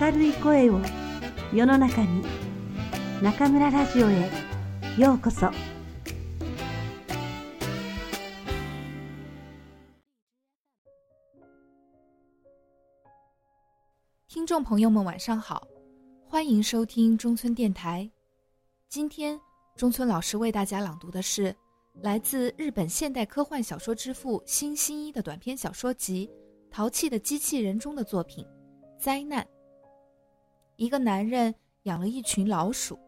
明るい声を世の中に中村ラジオへようこそ听众朋友们，晚上好，欢迎收听中村电台。今天，中村老师为大家朗读的是来自日本现代科幻小说之父新新一的短篇小说集《淘气的机器人》中的作品《灾难》。 一个男人养了一群老鼠，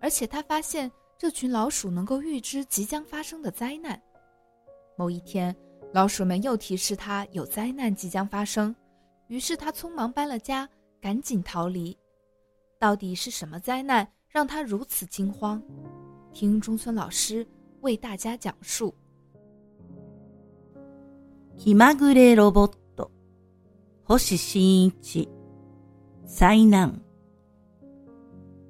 而且他发现这群老鼠能够预知即将发生的灾难。某一天，老鼠们又提示他有灾难即将发生，于是他匆忙搬了家，赶紧逃离。到底是什么灾难让他如此惊慌？听中村老师为大家讲述。気まぐれロボット、星新一、災難。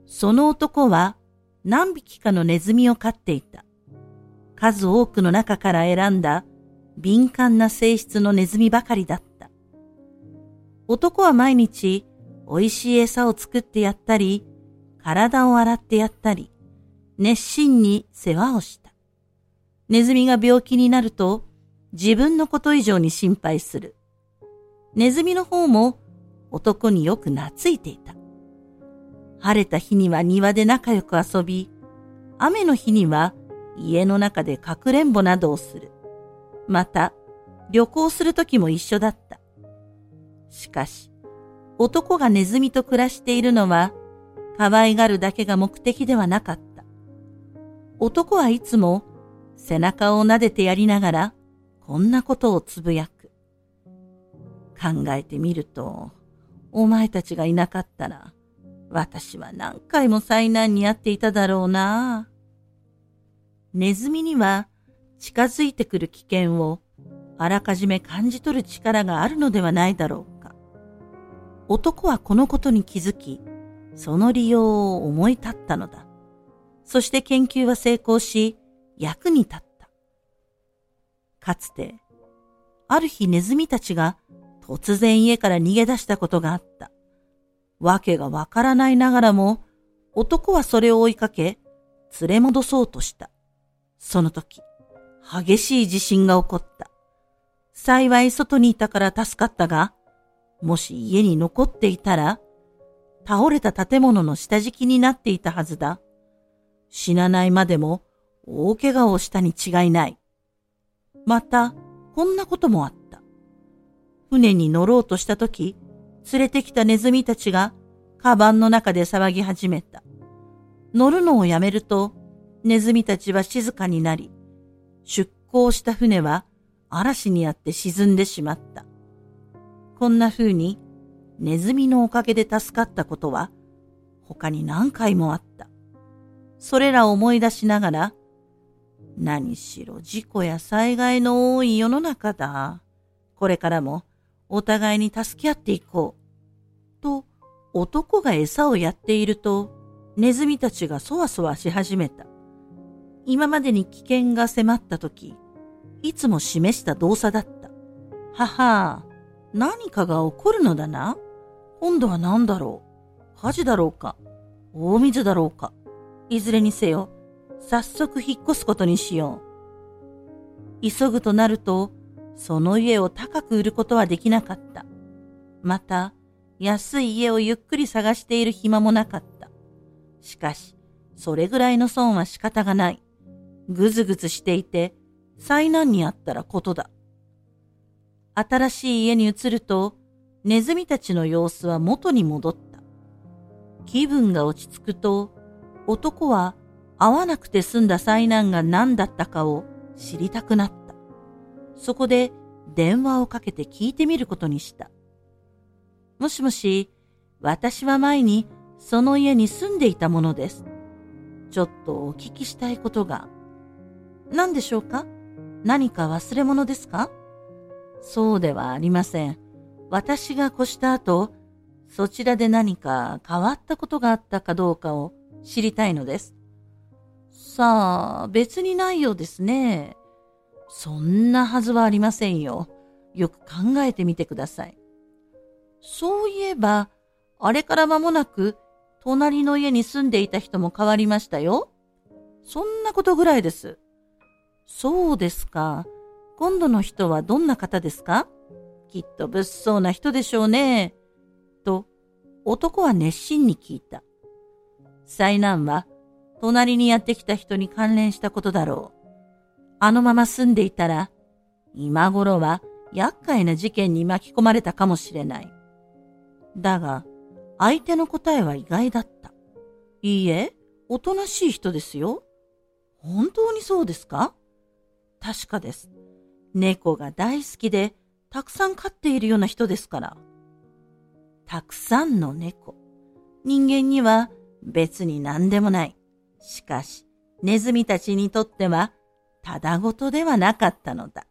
その男は何匹かのネズミを飼っていた。数多くの中から選んだ敏感な性質のネズミばかりだった。男は毎日美味しい餌を作ってやったり、体を洗ってやったり、熱心に世話をした。ネズミが病気になると自分のこと以上に心配する。ネズミの方も男によく懐いていた。晴れた日には庭で仲良く遊び、雨の日には家の中でかくれんぼなどをする。また、旅行するときも一緒だった。しかし、男がネズミと暮らしているのは、可愛がるだけが目的ではなかった。男はいつも背中を撫でてやりながら、こんなことをつぶやく。考えてみると、お前たちがいなかったら、私は何回も災難に遭っていただろうな。ネズミには近づいてくる危険をあらかじめ感じ取る力があるのではないだろうか。男はこのことに気づき、その利用を思い立ったのだ。そして研究は成功し、役に立った。かつて、ある日ネズミたちが突然家から逃げ出したことがあった。わけがわからないながらも、男はそれを追いかけ、連れ戻そうとした。その時、激しい地震が起こった。幸い外にいたから助かったが、もし家に残っていたら、倒れた建物の下敷きになっていたはずだ。死なないまでも大怪我をしたに違いない。また、こんなこともあった。船に乗ろうとしたとき、連れてきたネズミたちが、カバンの中で騒ぎ始めた。乗るのをやめると、ネズミたちは静かになり、出港した船は嵐にあって沈んでしまった。こんな風に、ネズミのおかげで助かったことは、他に何回もあった。それらを思い出しながら、何しろ事故や災害の多い世の中だ。これからもお互いに助け合っていこう。と、男が餌をやっていると、ネズミたちがそわそわし始めた。今までに危険が迫った時、いつも示した動作だった。はは、何かが起こるのだな？今度は何だろう？火事だろうか？大水だろうか？いずれにせよ、早速引っ越すことにしよう。急ぐとなると、その家を高く売ることはできなかった。また、安い家をゆっくり探している暇もなかった。しかし、それぐらいの損は仕方がない。ぐずぐずしていて、災難にあったらことだ。新しい家に移ると、ネズミたちの様子は元に戻った。気分が落ち着くと、男は会わなくて済んだ災難が何だったかを知りたくなった。そこで電話をかけて聞いてみることにした。もしもし、私は前にその家に住んでいたものです。ちょっとお聞きしたいことが。何でしょうか？何か忘れ物ですか？そうではありません。私が越した後、そちらで何か変わったことがあったかどうかを知りたいのです。さあ、別にないようですね。そんなはずはありませんよ。よく考えてみてください。そういえば、あれから間もなく、隣の家に住んでいた人も変わりましたよ。そんなことぐらいです。そうですか。今度の人はどんな方ですか？きっと物騒な人でしょうね。と、男は熱心に聞いた。災難は、隣にやってきた人に関連したことだろう。あのまま住んでいたら、今頃は厄介な事件に巻き込まれたかもしれない。だが、相手の答えは意外だった。いいえ、おとなしい人ですよ。本当にそうですか？確かです。猫が大好きで、たくさん飼っているような人ですから。たくさんの猫。人間には別に何でもない。しかし、ネズミたちにとっては、ただごとではなかったのだ。